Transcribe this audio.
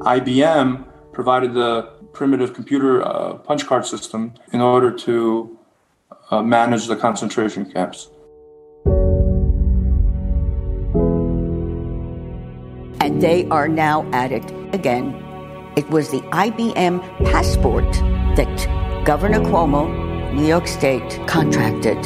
IBM provided the primitive computer uh, punch card system in order to uh, manage the concentration camps. And they are now at it again. It was the IBM passport that Governor Cuomo, New York State, contracted.